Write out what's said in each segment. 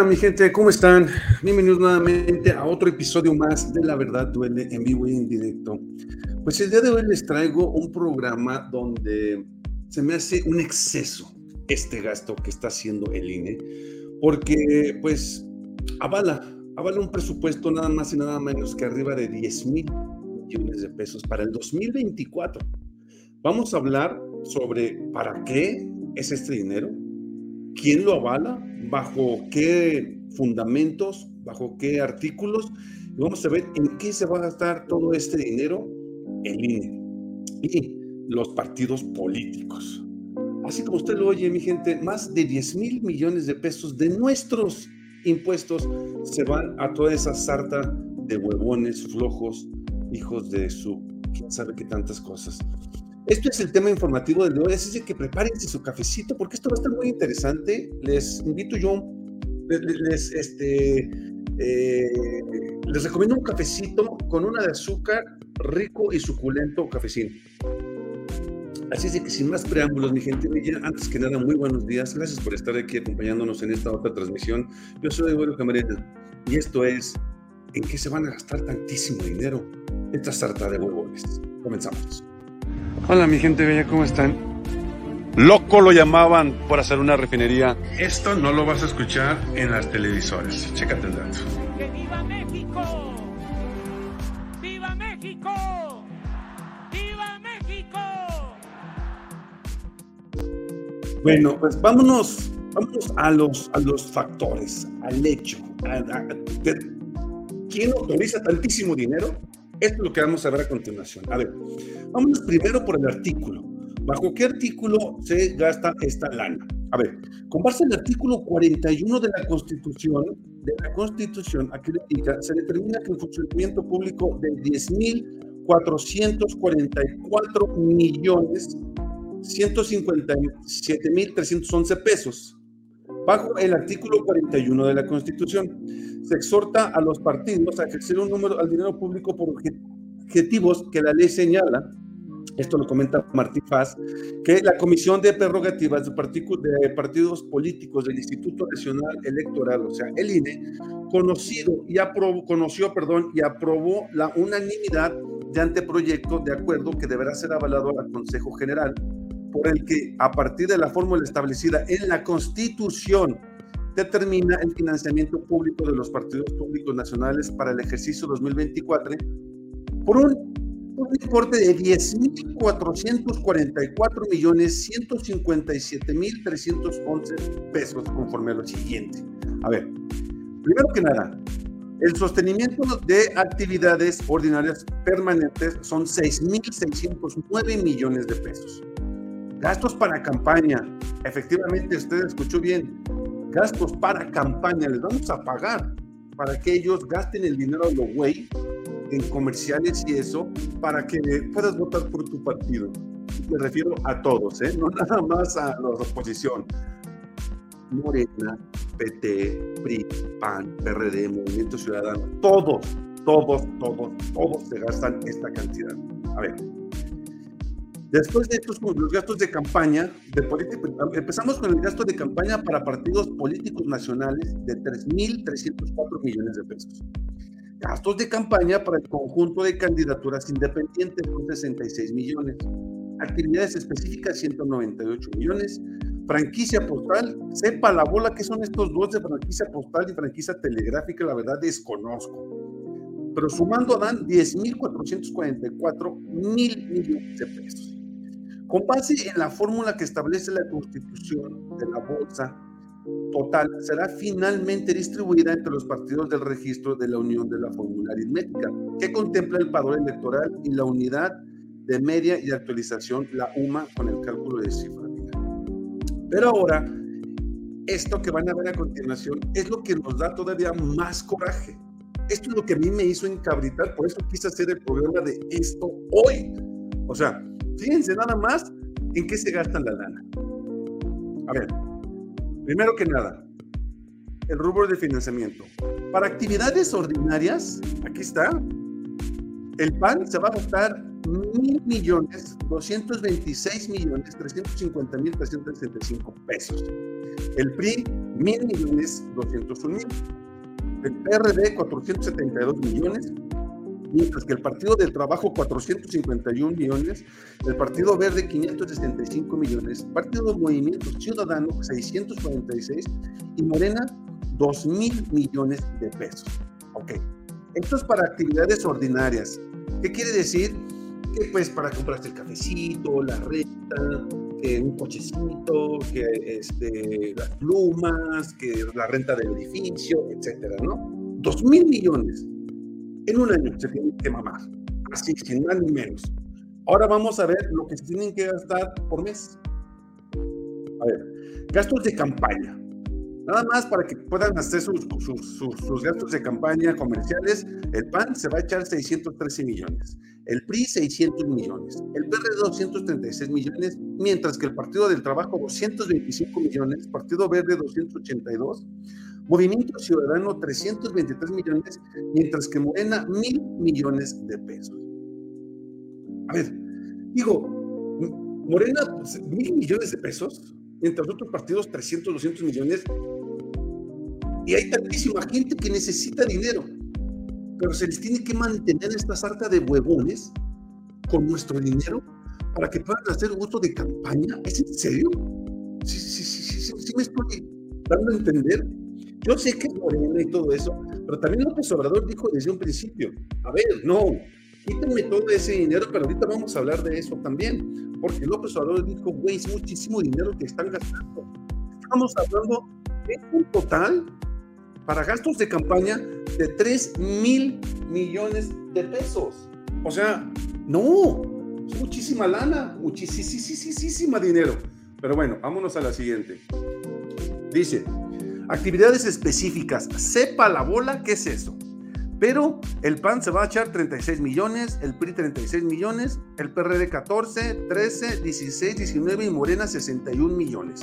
tal, mi gente? ¿Cómo están? Bienvenidos nuevamente a otro episodio más de La Verdad Duele en vivo y en directo. Pues el día de hoy les traigo un programa donde se me hace un exceso este gasto que está haciendo el INE, porque pues avala, avala un presupuesto nada más y nada menos que arriba de 10 mil millones de pesos para el 2024. Vamos a hablar sobre para qué es este dinero, quién lo avala, bajo qué fundamentos, bajo qué artículos, y vamos a ver en qué se va a gastar todo este dinero el INE y los partidos políticos. Así como usted lo oye, mi gente, más de 10 mil millones de pesos de nuestros impuestos se van a toda esa sarta de huevones flojos, hijos de su, quién sabe qué tantas cosas. Esto es el tema informativo del de hoy, así que prepárense su cafecito porque esto va a estar muy interesante. Les invito yo, les, este, eh, les recomiendo un cafecito con una de azúcar rico y suculento cafecín. Así es que sin más preámbulos, mi gente antes que nada, muy buenos días. Gracias por estar aquí acompañándonos en esta otra transmisión. Yo soy Eduardo Camarena y esto es ¿En qué se van a gastar tantísimo dinero? Esta sarta de huevones. Comenzamos. Hola mi gente bella, ¿cómo están? Loco lo llamaban por hacer una refinería. Esto no lo vas a escuchar en las televisoras. Chécate el dato. ¡Que viva México! ¡Viva México! ¡Viva México! Bueno, pues vámonos, vámonos a los, a los factores, al hecho. ¿Quién autoriza tantísimo dinero? Esto es lo que vamos a ver a continuación. A ver, vamos primero por el artículo. ¿Bajo qué artículo se gasta esta lana? A ver, con base en el artículo 41 de la Constitución, de la Constitución, aquí se determina que el funcionamiento público de 10.444 millones 157.311 pesos, bajo el artículo 41 de la Constitución. Se exhorta a los partidos a ejercer un número al dinero público por objetivos que la ley señala, esto lo comenta Martín Faz, que la Comisión de Prerrogativas de, Partidos Políticos del Instituto Nacional Electoral, o sea, el INE, conocido y aprobó, conoció perdón, y aprobó la unanimidad de anteproyecto de acuerdo que deberá ser avalado al Consejo General, por el que, a partir de la fórmula establecida en la Constitución determina el financiamiento público de los partidos públicos nacionales para el ejercicio 2024 por un, un importe de 10.444 millones 157 mil 311 pesos conforme a lo siguiente. A ver, primero que nada, el sostenimiento de actividades ordinarias permanentes son 6.609 millones de pesos. Gastos para campaña. Efectivamente, usted escuchó bien gastos para campaña, les vamos a pagar para que ellos gasten el dinero a lo güey en comerciales y eso, para que puedas votar por tu partido. Me refiero a todos, ¿eh? no nada más a la oposición. Morena, PT, PRI, PAN, PRD, Movimiento Ciudadano, todos, todos, todos, todos se gastan esta cantidad. A ver, Después de estos, los gastos de campaña, de empezamos con el gasto de campaña para partidos políticos nacionales de 3.304 millones de pesos. Gastos de campaña para el conjunto de candidaturas independientes con 66 millones. Actividades específicas 198 millones. Franquicia postal, sepa la bola que son estos dos de franquicia postal y franquicia telegráfica, la verdad desconozco. Pero sumando dan 10.444 mil millones de pesos. Con base en la fórmula que establece la constitución de la bolsa, total será finalmente distribuida entre los partidos del registro de la Unión de la Fórmula Aritmética, que contempla el padrón electoral y la unidad de media y actualización, la UMA, con el cálculo de cifra. Pero ahora, esto que van a ver a continuación es lo que nos da todavía más coraje. Esto es lo que a mí me hizo encabritar, por eso quise hacer el programa de esto hoy. O sea, Fíjense nada más en qué se gastan la lana. A ver, primero que nada, el rubro de financiamiento. Para actividades ordinarias, aquí está, el PAN se va a gastar mil millones, 226 millones, 350 mil, 365 pesos. El PRI, mil millones, 201 mil. El PRD, 472 millones, mientras que el Partido del Trabajo 451 millones, el Partido Verde 565 millones, Partido Movimiento Ciudadano 646 y Morena 2 mil millones de pesos. Ok, esto es para actividades ordinarias. ¿Qué quiere decir? Que pues para comprarse el cafecito, la renta, que un cochecito, que este, las plumas, que la renta del edificio, etcétera, ¿no? Dos mil millones en un año se tienen que mamar, así, sin más ni menos. Ahora vamos a ver lo que se tienen que gastar por mes. A ver, gastos de campaña. Nada más para que puedan hacer sus, sus, gastos de campaña comerciales, el PAN se va a echar 613 millones, el PRI 600 millones, el PRD 236 millones, mientras que el Partido del Trabajo 225 millones, Partido Verde 282, Movimiento Ciudadano 323 millones, mientras que Morena mil millones de pesos. A ver, digo, Morena pues, mil millones de pesos, mientras otros partidos 300, 200 millones, y hay tantísima gente que necesita dinero, pero se les tiene que mantener esta sarta de huevones con nuestro dinero para que puedan hacer uso de campaña. ¿Es en serio? Sí, sí, sí, sí, sí, me estoy dando a entender. Yo sé que es Morena y todo eso, pero también López Obrador dijo desde un principio, a ver, no, quítenme todo ese dinero, pero ahorita vamos a hablar de eso también, porque López Obrador dijo, güey, es muchísimo dinero que están gastando. Estamos hablando de un total para gastos de campaña de 3 mil millones de pesos. O sea, no, es muchísima lana, muchísima dinero. Pero bueno, vámonos a la siguiente. Dice, actividades específicas, sepa la bola qué es eso. Pero el PAN se va a echar 36 millones, el PRI 36 millones, el PRD 14, 13, 16, 19 y Morena 61 millones.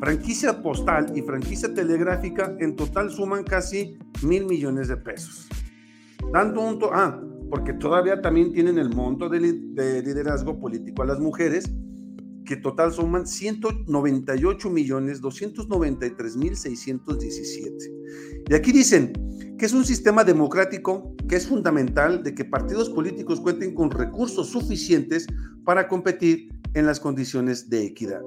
Franquicia postal y franquicia telegráfica en total suman casi mil millones de pesos. Dando un... ah, porque todavía también tienen el monto de, liderazgo político a las mujeres, que total suman 198 millones 293 mil 617. Y aquí dicen que es un sistema democrático que es fundamental de que partidos políticos cuenten con recursos suficientes para competir en las condiciones de equidad.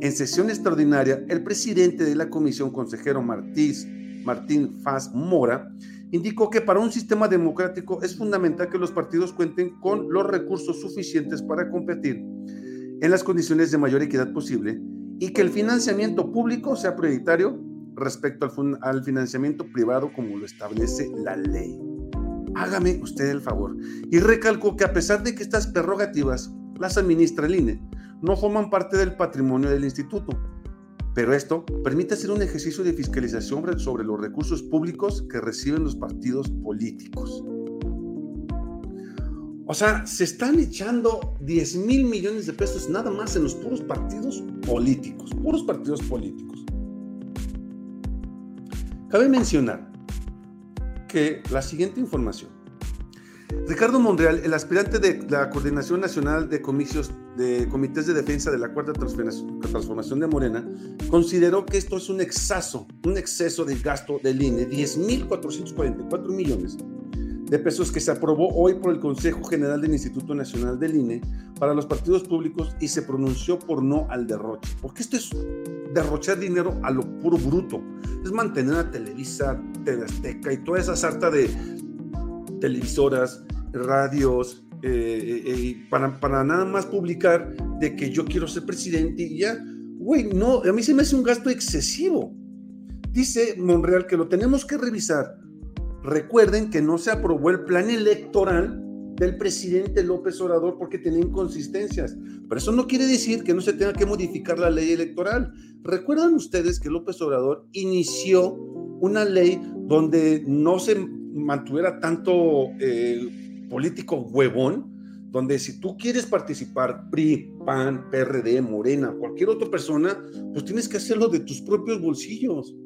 En sesión extraordinaria, el presidente de la comisión, consejero Martín Faz Mora, indicó que para un sistema democrático es fundamental que los partidos cuenten con los recursos suficientes para competir en las condiciones de mayor equidad posible y que el financiamiento público sea prioritario respecto al, al financiamiento privado como lo establece la ley. Hágame usted el favor. Y recalco que a pesar de que estas prerrogativas las administra el INE, no forman parte del patrimonio del instituto, pero esto permite hacer un ejercicio de fiscalización sobre los recursos públicos que reciben los partidos políticos. O sea, se están echando 10 mil millones de pesos nada más en los puros partidos políticos, puros partidos políticos. Cabe mencionar que la siguiente información Ricardo Monreal, el aspirante de la Coordinación Nacional de Comicios de Comités de Defensa de la Cuarta Transformación de Morena, consideró que esto es un exceso, un exceso de gasto del INE, 10.444 millones de pesos que se aprobó hoy por el Consejo General del Instituto Nacional del INE para los partidos públicos y se pronunció por no al derroche. Porque esto es derrochar dinero a lo puro bruto. Es mantener a Televisa, TV Azteca y toda esa sarta de televisoras, radios, eh, eh, eh, para, para nada más publicar de que yo quiero ser presidente y ya, güey, no, a mí se me hace un gasto excesivo. Dice Monreal que lo tenemos que revisar. Recuerden que no se aprobó el plan electoral del presidente López Obrador porque tenía inconsistencias. Pero eso no quiere decir que no se tenga que modificar la ley electoral. ¿Recuerdan ustedes que López Obrador inició una ley donde no se mantuviera tanto eh, político huevón, donde si tú quieres participar, PRI, PAN, PRD, Morena, cualquier otra persona, pues tienes que hacerlo de tus propios bolsillos,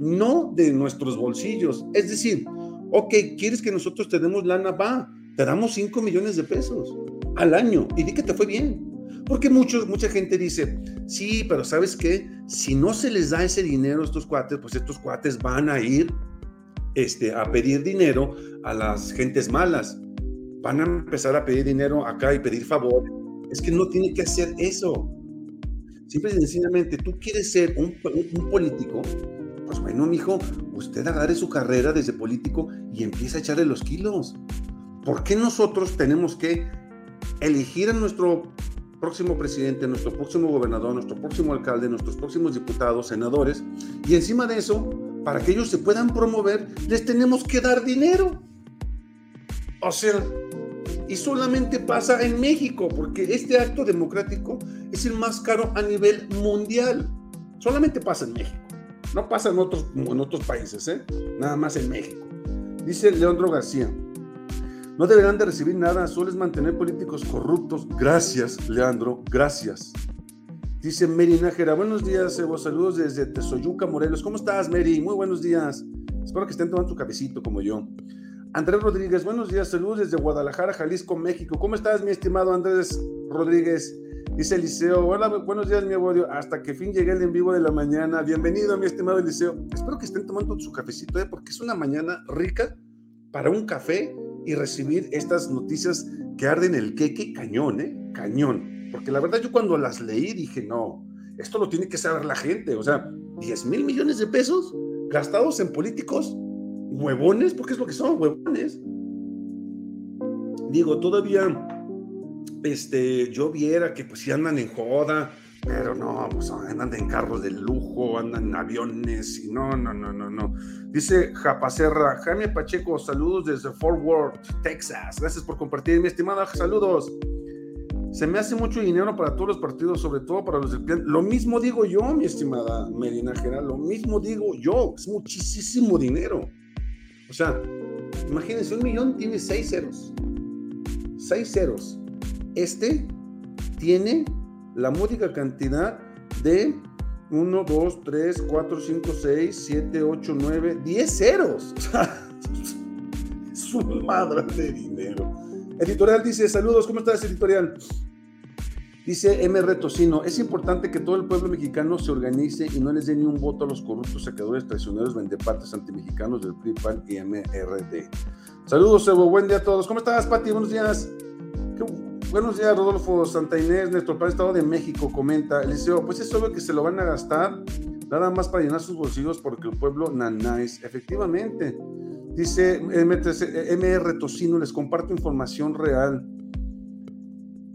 no de nuestros bolsillos. Es decir, ok, ¿quieres que nosotros tenemos lana? Va, te damos 5 millones de pesos al año y di que te fue bien. Porque muchos, mucha gente dice, sí, pero ¿sabes qué? Si no se les da ese dinero a estos cuates, pues estos cuates van a ir este, a pedir dinero a las gentes malas. Van a empezar a pedir dinero acá y pedir favor. Es que no tiene que hacer eso. Simple y sencillamente, tú quieres ser un, un, político, pues bueno, mijo, usted agarre su carrera desde político y empieza a echarle los kilos. ¿Por qué nosotros tenemos que elegir a nuestro próximo presidente, nuestro próximo gobernador, nuestro próximo alcalde, nuestros próximos diputados, senadores, y encima de eso, para que ellos se puedan promover, les tenemos que dar dinero. O sea, y solamente pasa en México, porque este acto democrático es el más caro a nivel mundial. Solamente pasa en México. No pasa en otros, en otros países, ¿eh? Nada más en México. Dice Leandro García. No deberán de recibir nada, solo es mantener políticos corruptos. Gracias, Leandro, gracias. Dice Mary Nájera, buenos días, Evo, saludos desde Tesoyuca, Morelos. ¿Cómo estás, Mary? Muy buenos días. Espero que estén tomando tu cafecito como yo. Andrés Rodríguez, buenos días, saludos desde Guadalajara, Jalisco, México. ¿Cómo estás, mi estimado Andrés Rodríguez? Dice Eliseo, hola, buenos días, mi abuelo. Hasta que fin llegué el en vivo de la mañana. Bienvenido, mi estimado Eliseo. Espero que estén tomando su cafecito, ¿eh? porque es una mañana rica para un café y recibir estas noticias que arden el queque cañón, ¿eh? Cañón. Porque la verdad yo cuando las leí dije, no, esto lo tiene que saber la gente. O sea, 10 mil millones de pesos gastados en políticos huevones, porque es lo que son, huevones. Digo, todavía este, yo viera que pues si andan en joda, pero no, pues andan en carros de lujo, andan en aviones y no, no, no, no, no. Dice Japacerra, Jaime Pacheco, saludos desde Fort Worth, Texas. Gracias por compartir, mi estimada, saludos. Se me hace mucho dinero para todos los partidos, sobre todo para los del plan. Lo mismo digo yo, mi estimada Medina Geral, lo mismo digo yo, es muchísimo dinero. O sea, imagínense, un millón tiene seis ceros. Seis ceros. Este tiene la módica cantidad de 1, 2, 3, 4, 5, 6, 7, 8, 9, 10 ceros. es un madre de dinero. Editorial dice, saludos, ¿cómo estás, editorial? Dice MR Tocino, es importante que todo el pueblo mexicano se organice y no les dé ni un voto a los corruptos saqueadores traicioneros vendepartes antimexicanos del PRI, PAN y MRD. Saludos, Evo, buen día a todos. ¿Cómo estás, Pati? Buenos días. Buenos días, Rodolfo Santa Inés, nuestro padre Estado de México, comenta. Eliseo, pues es obvio que se lo van a gastar nada más para llenar sus bolsillos porque el pueblo nanáis. Efectivamente, dice MR Tocino, les comparto información real.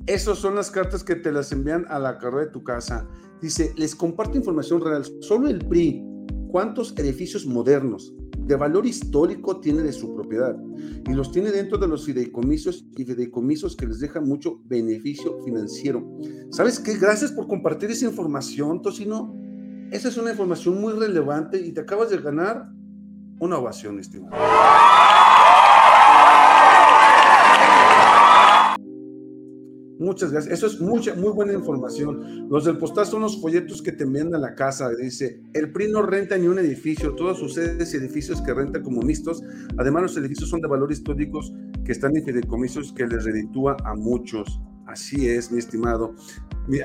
Esas son las cartas que te las envían a la carrera de tu casa. Dice, les comparto información real. Solo el PRI, ¿cuántos edificios modernos, de valor histórico tiene de su propiedad y los tiene dentro de los fideicomisos y fideicomisos que les dejan mucho beneficio financiero. ¿Sabes qué? Gracias por compartir esa información, Tocino. Esa es una información muy relevante y te acabas de ganar una ovación, estimado. Muchas gracias. Eso es mucha, muy buena información. Los del postal son los folletos que te envían a la casa. Dice, el PRI no renta ni un edificio, todos sus sedes y edificios que renta como mixtos. Además, los edificios son de valor históricos que están en fideicomisos que les reditúa a muchos. Así es, mi estimado.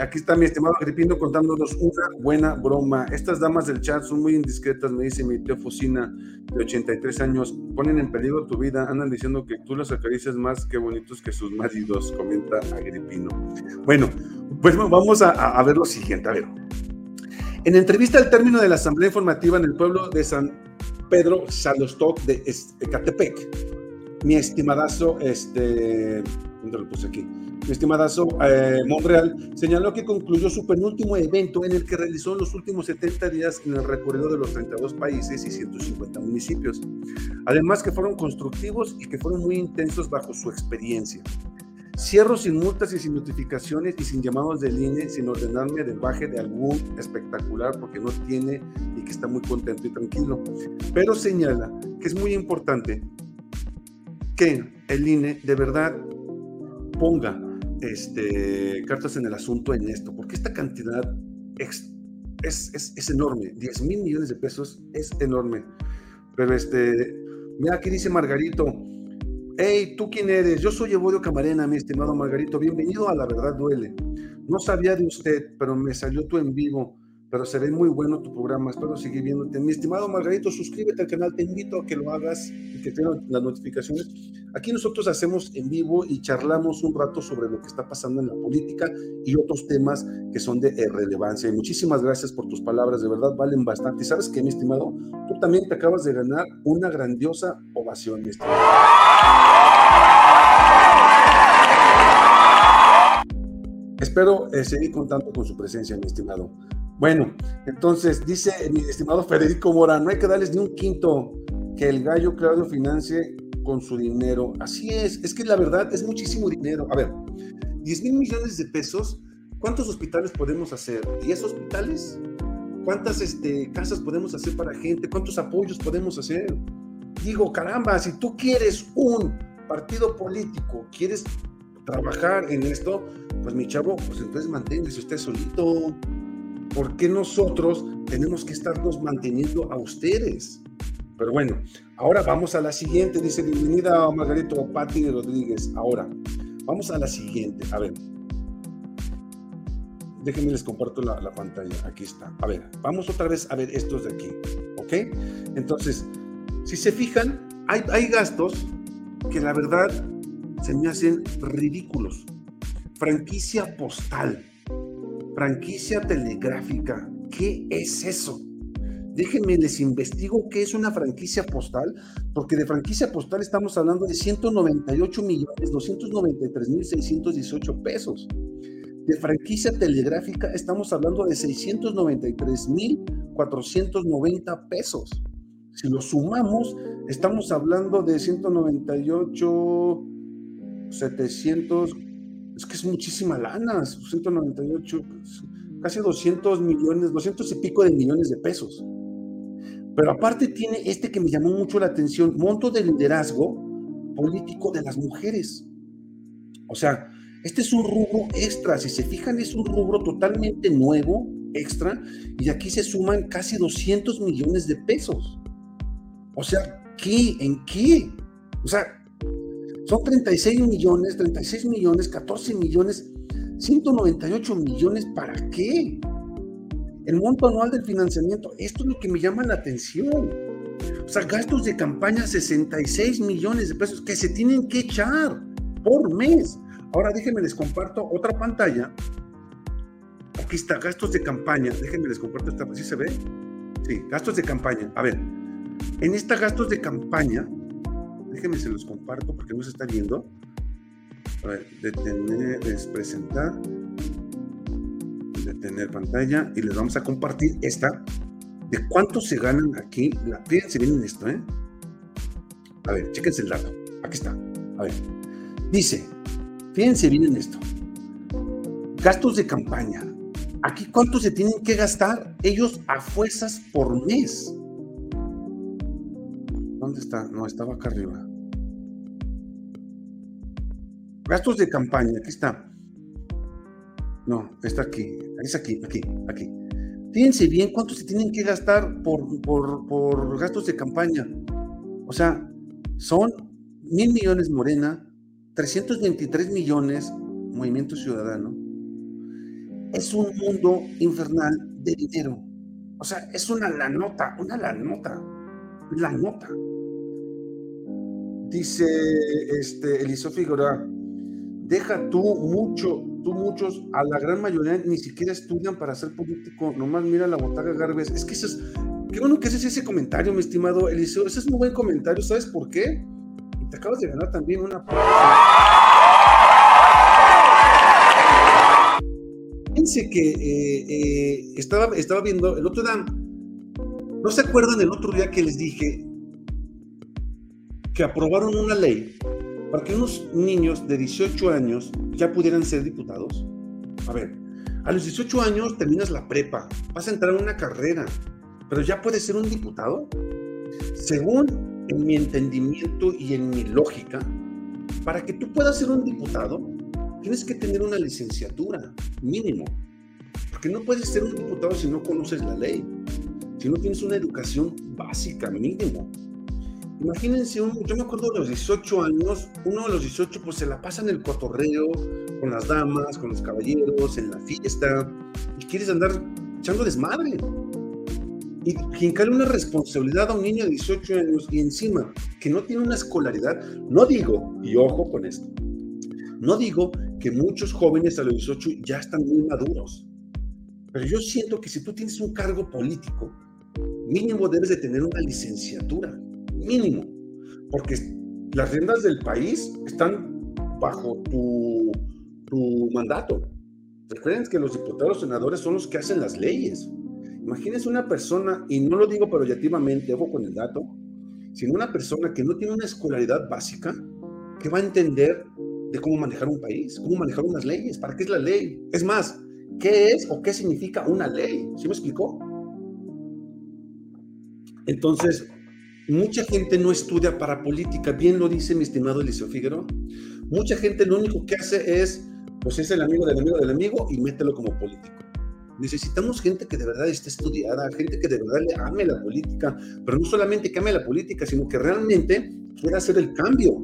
Aquí está mi estimado Agripino contándonos una buena broma. Estas damas del chat son muy indiscretas, me dice mi tía Focina, de 83 años. Ponen en peligro tu vida, andan diciendo que tú las acaricias más que bonitos que sus maridos, comenta Agripino. Bueno, pues vamos a, ver lo siguiente. A ver. En entrevista al término de la asamblea informativa en el pueblo de San Pedro Salostoc de Ecatepec, mi estimadazo, este, ¿dónde lo puse aquí? Mi estimadazo eh, Montreal, señaló que concluyó su penúltimo evento en el que realizó los últimos 70 días en el recorrido de los 32 países y 150 municipios. Además que fueron constructivos y que fueron muy intensos bajo su experiencia. Cierro sin multas y sin notificaciones y sin llamados de línea, sin ordenarme de baje de algún espectacular porque no tiene y que está muy contento y tranquilo. Pero señala que es muy importante que el INE de verdad ponga este, cartas en el asunto en esto, porque esta cantidad es, es, es, enorme, 10 mil millones de pesos es enorme. Pero este, mira, aquí dice Margarito, Hey, ¿tú quién eres? Yo soy Evodio Camarena, mi estimado Margarito. Bienvenido a La Verdad Duele. No sabía de usted, pero me salió tu en vivo pero se ve muy bueno tu programa. Espero seguir viéndote. Mi estimado Margarito, suscríbete al canal. Te invito a que lo hagas y que tengas las notificaciones. Aquí nosotros hacemos en vivo y charlamos un rato sobre lo que está pasando en la política y otros temas que son de relevancia. Y muchísimas gracias por tus palabras, de verdad valen bastante. Y sabes que, mi estimado, tú también te acabas de ganar una grandiosa ovación, mi estimado. Espero eh, seguir contando con su presencia, mi estimado. Bueno, entonces dice mi estimado Federico Mora, no hay que darles ni un quinto que el gallo Claudio financie con su dinero. Así es, es que la verdad es muchísimo dinero. A ver, 10 mil millones de pesos, ¿cuántos hospitales podemos hacer? ¿10 hospitales? ¿Cuántas este, casas podemos hacer para gente? ¿Cuántos apoyos podemos hacer? Digo, caramba, si tú quieres un partido político, quieres trabajar en esto, pues mi chavo, pues entonces manténgase usted solito. ¿por qué nosotros tenemos que estarnos manteniendo a ustedes? Pero bueno, ahora vamos a la siguiente. Dice, bienvenida Margarito Pati Rodríguez. Ahora, vamos a la siguiente. A ver. Déjenme les comparto la, la, pantalla. Aquí está. A ver, vamos otra vez a ver estos de aquí. ¿Ok? Entonces, si se fijan, hay, hay gastos que la verdad se me hacen ridículos. Franquicia postal franquicia telegráfica. ¿Qué es eso? Déjenme, les investigo qué es una franquicia postal, porque de franquicia postal estamos hablando de 198 millones 293 mil 618 pesos. De franquicia telegráfica estamos hablando de 693 mil 490 pesos. Si lo sumamos, estamos hablando de 198 700 es que es muchísima lana, 198, casi 200 millones, 200 y pico de millones de pesos. Pero aparte tiene este que me llamó mucho la atención, monto de liderazgo político de las mujeres. O sea, este es un rubro extra, si se fijan es un rubro totalmente nuevo, extra, y aquí se suman casi 200 millones de pesos. O sea, ¿qué? ¿En qué? O sea, son 36 millones, 36 millones, 14 millones, 198 millones, ¿para qué? El monto anual del financiamiento, esto es lo que me llama la atención. O sea, gastos de campaña, 66 millones de pesos que se tienen que echar por mes. Ahora déjenme les comparto otra pantalla. Aquí está, gastos de campaña. Déjenme les comparto esta, ¿sí se ve? Sí, gastos de campaña. A ver, en esta gastos de campaña, Déjenme se los comparto porque no se está viendo. A ver, detener, despresentar, detener pantalla y les vamos a compartir esta de cuánto se ganan aquí. fíjense bien en esto, ¿eh? A ver, chéquense el dato. Aquí está. A ver. Dice, fíjense bien en esto. Gastos de campaña. Aquí cuánto se tienen que gastar ellos a fuerzas por mes. ¿Dónde está? No, estaba acá arriba. Gastos de campaña, aquí está. No, está aquí. Es aquí, aquí, aquí. Fíjense bien cuánto se tienen que gastar por, por, gastos de campaña. O sea, son mil millones Morena, 323 millones Movimiento Ciudadano. Es un mundo infernal de dinero. O sea, es una la nota, una la nota, la nota. Dice este, Figueroa, deja tú mucho, tú muchos, a la gran mayoría ni siquiera estudian para ser político, nomás mira la botaga Garbes. Es que eso es, qué bueno que haces ese comentario, mi estimado Eliseo, ese es un buen comentario, ¿sabes por qué? te acabas de ganar también una... Fíjense que eh, eh, estaba, estaba viendo, el otro día, ¿no se acuerdan el otro día que les dije que aprobaron una ley para que unos niños de 18 años ya pudieran ser diputados? A ver, a los 18 años terminas la prepa, vas a entrar a una carrera, pero ya puedes ser un diputado. Según en mi entendimiento y en mi lógica, para que tú puedas ser un diputado, tienes que tener una licenciatura, mínimo. Porque no puedes ser un diputado si no conoces la ley, si no tienes una educación básica, mínimo. Imagínense, yo me acuerdo de los 18 años, uno de los 18 pues se la pasa en el cotorreo, con las damas, con los caballeros, en la fiesta, y quieres andar echando desmadre. Y cae una responsabilidad a un niño de 18 años y encima que no tiene una escolaridad, no digo, y ojo con esto, no digo que muchos jóvenes a los 18 ya están muy maduros, pero yo siento que si tú tienes un cargo político, mínimo debes de tener una licenciatura mínimo, porque las riendas del país están bajo tu, tu mandato. Recuerden que los diputados senadores son los que hacen las leyes. Imagínense una persona, y no lo digo proyativamente, ojo con el dato, sino una persona que no tiene una escolaridad básica, que va a entender de cómo manejar un país, cómo manejar unas leyes, para qué es la ley. Es más, ¿qué es o qué significa una ley? ¿Sí me explicó? Entonces, Mucha gente no estudia para política, bien lo dice mi estimado Eliseo Figueroa. Mucha gente lo único que hace es, pues es el amigo del amigo del amigo y mételo como político. Necesitamos gente que de verdad esté estudiada, gente que de verdad le ame la política, pero no solamente que ame la política, sino que realmente quiera hacer el cambio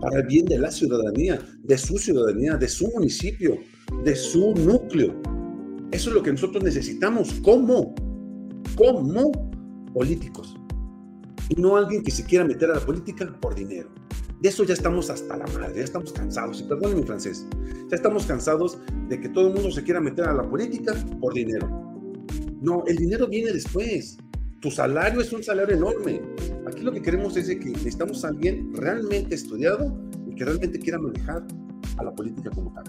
para el bien de la ciudadanía, de su ciudadanía, de su municipio, de su núcleo. Eso es lo que nosotros necesitamos como, como políticos y no alguien que se quiera meter a la política por dinero. De eso ya estamos hasta la madre, ya estamos cansados, y perdónenme mi francés, ya estamos cansados de que todo el mundo se quiera meter a la política por dinero. No, el dinero viene después. Tu salario es un salario enorme. Aquí lo que queremos es que necesitamos a alguien realmente estudiado y que realmente quiera manejar a la política como tal.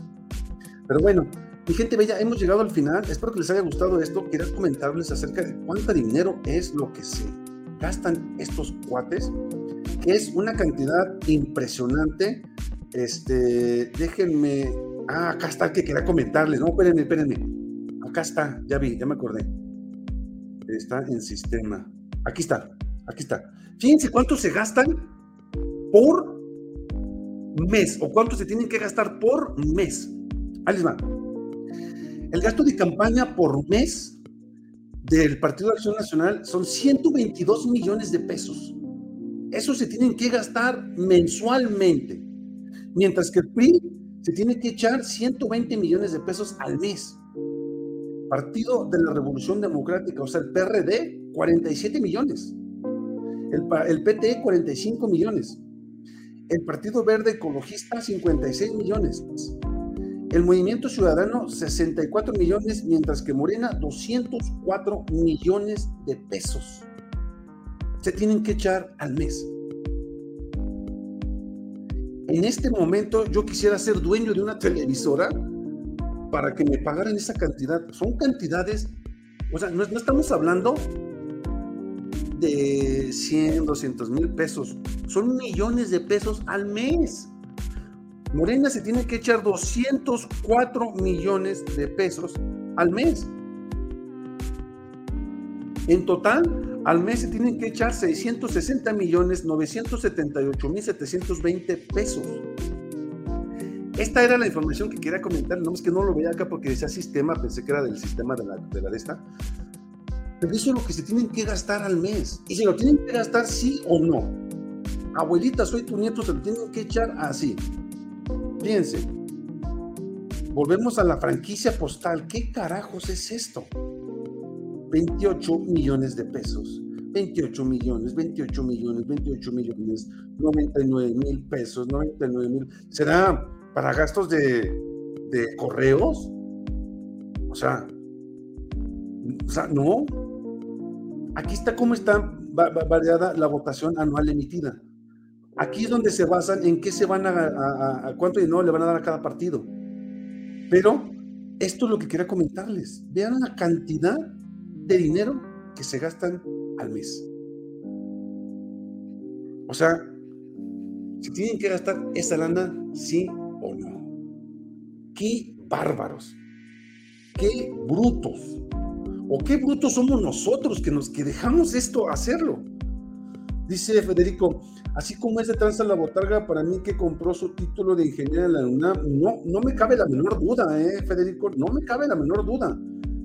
Pero bueno, mi gente bella, hemos llegado al final. Espero que les haya gustado esto. Quería comentarles acerca de cuánto dinero es lo que sé gastan estos cuates, que es una cantidad impresionante. Este, déjenme. Ah, acá está que quería comentarles. No, espérenme, espérenme. Acá está, ya vi, ya me acordé. Está en sistema. Aquí está, aquí está. Fíjense cuánto se gastan por mes o cuánto se tienen que gastar por mes. Ahí. El gasto de campaña por mes del Partido de Acción Nacional son 122 millones de pesos. Eso se tienen que gastar mensualmente. Mientras que el PRI se tiene que echar 120 millones de pesos al mes. Partido de la Revolución Democrática, o sea, el PRD, 47 millones. El, el PT, 45 millones. El Partido Verde Ecologista, 56 millones. El Movimiento Ciudadano 64 millones, mientras que Morena 204 millones de pesos. Se tienen que echar al mes. En este momento yo quisiera ser dueño de una televisora para que me pagaran esa cantidad. Son cantidades, o sea, no, no estamos hablando de 100, 200 mil pesos. Son millones de pesos al mes. Morena se tiene que echar 204 millones de pesos al mes. En total, al mes se tienen que echar 660 millones 978 mil 720 pesos. Esta era la información que quería comentar, no es que no lo veía acá porque decía sistema, pensé que era del sistema de la de, la de esta. Pero eso es lo que se tienen que gastar al mes. Y si lo tienen que gastar sí o no. Abuelita, soy tu nieto, se lo tienen que echar así. Fíjense, volvemos a la franquicia postal. ¿Qué carajos es esto? 28 millones de pesos. 28 millones, 28 millones, 28 millones, 99 mil pesos, 99 mil. ¿Será para gastos de, de correos? O sea, o sea, no. Aquí está cómo está variada la votación anual emitida. Aquí es donde se basan en qué se van a, cuánto dinero le van a dar a cada partido. Pero esto es lo que quería comentarles. Vean la cantidad de dinero que se gastan al mes. O sea, si tienen que gastar esa lana, sí o no. Qué bárbaros. Qué brutos. O qué brutos somos nosotros que nos que dejamos esto hacerlo. Dice Federico, así como es de tranza la botarga para mí que compró su título de ingeniero en la UNAM, no, no me cabe la menor duda, ¿eh, Federico? No me cabe la menor duda.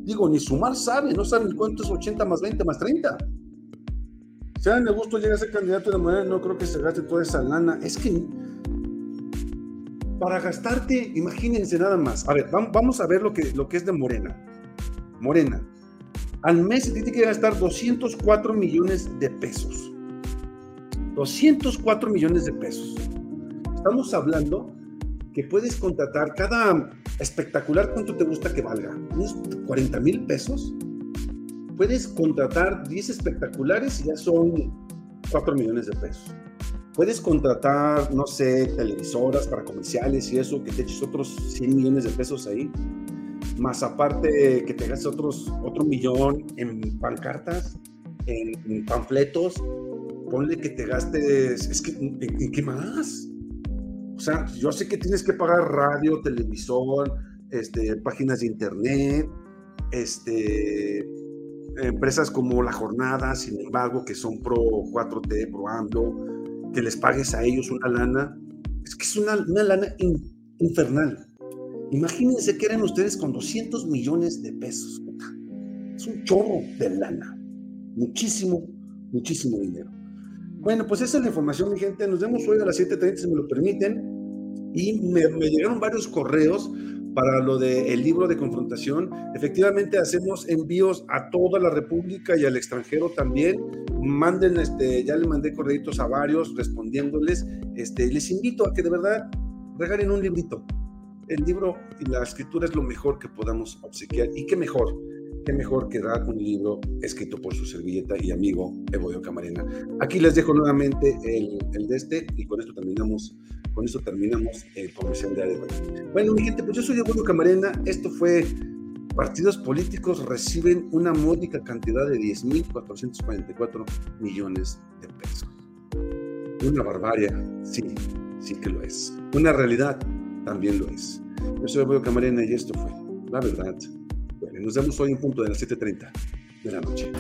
Digo, ni sumar sabe, no saben cuánto es 80 más 20 más 30. Si a gusto llega a ser candidato de Morena, no creo que se gaste toda esa lana. Es que para gastarte, imagínense nada más. A ver, vamos a ver lo que, lo que es de Morena. Morena. Al mes tiene que gastar 204 millones de pesos. 204 millones de pesos. Estamos hablando que puedes contratar cada espectacular, ¿cuánto te gusta que valga? ¿Unos 40 mil pesos? Puedes contratar 10 espectaculares y ya son 4 millones de pesos. Puedes contratar, no sé, televisoras para comerciales y eso, que te eches otros 100 millones de pesos ahí. Más aparte que te gastes otros, otro millón en pancartas, en, panfletos. Ponle que te gastes, es que, ¿en qué más? O sea, yo sé que tienes que pagar radio, televisor, este, páginas de internet, este, empresas como La Jornada, sin embargo, que son pro 4T, pro AMLO, que les pagues a ellos una lana. Es que es una, lana infernal. Imagínense que eran ustedes con 200 millones de pesos. Es un chorro de lana. Muchísimo, muchísimo dinero. Bueno, pues esa es la información, mi gente. Nos vemos hoy a las 7.30, si me lo permiten. Y me, llegaron varios correos para lo del libro de confrontación. Efectivamente, hacemos envíos a toda la República y al extranjero también. Manden, este, ya le mandé correitos a varios respondiéndoles. Este, les invito a que de verdad regalen un librito. El libro y la escritura es lo mejor que podamos obsequiar. Y qué mejor qué mejor que dar un libro escrito por su servilleta y amigo Evodio Camarena. Aquí les dejo nuevamente el, el, de este y con esto terminamos, con esto terminamos el comercial de hoy. Bueno, mi gente, pues yo soy Evodio Camarena. Esto fue partidos políticos reciben una módica cantidad de 10.444 millones de pesos. Una barbarie, sí, sí que lo es. Una realidad, también lo es. Yo soy Evodio Camarena y esto fue la verdad nos vemos hoy en punto de las 7.30 de la noche.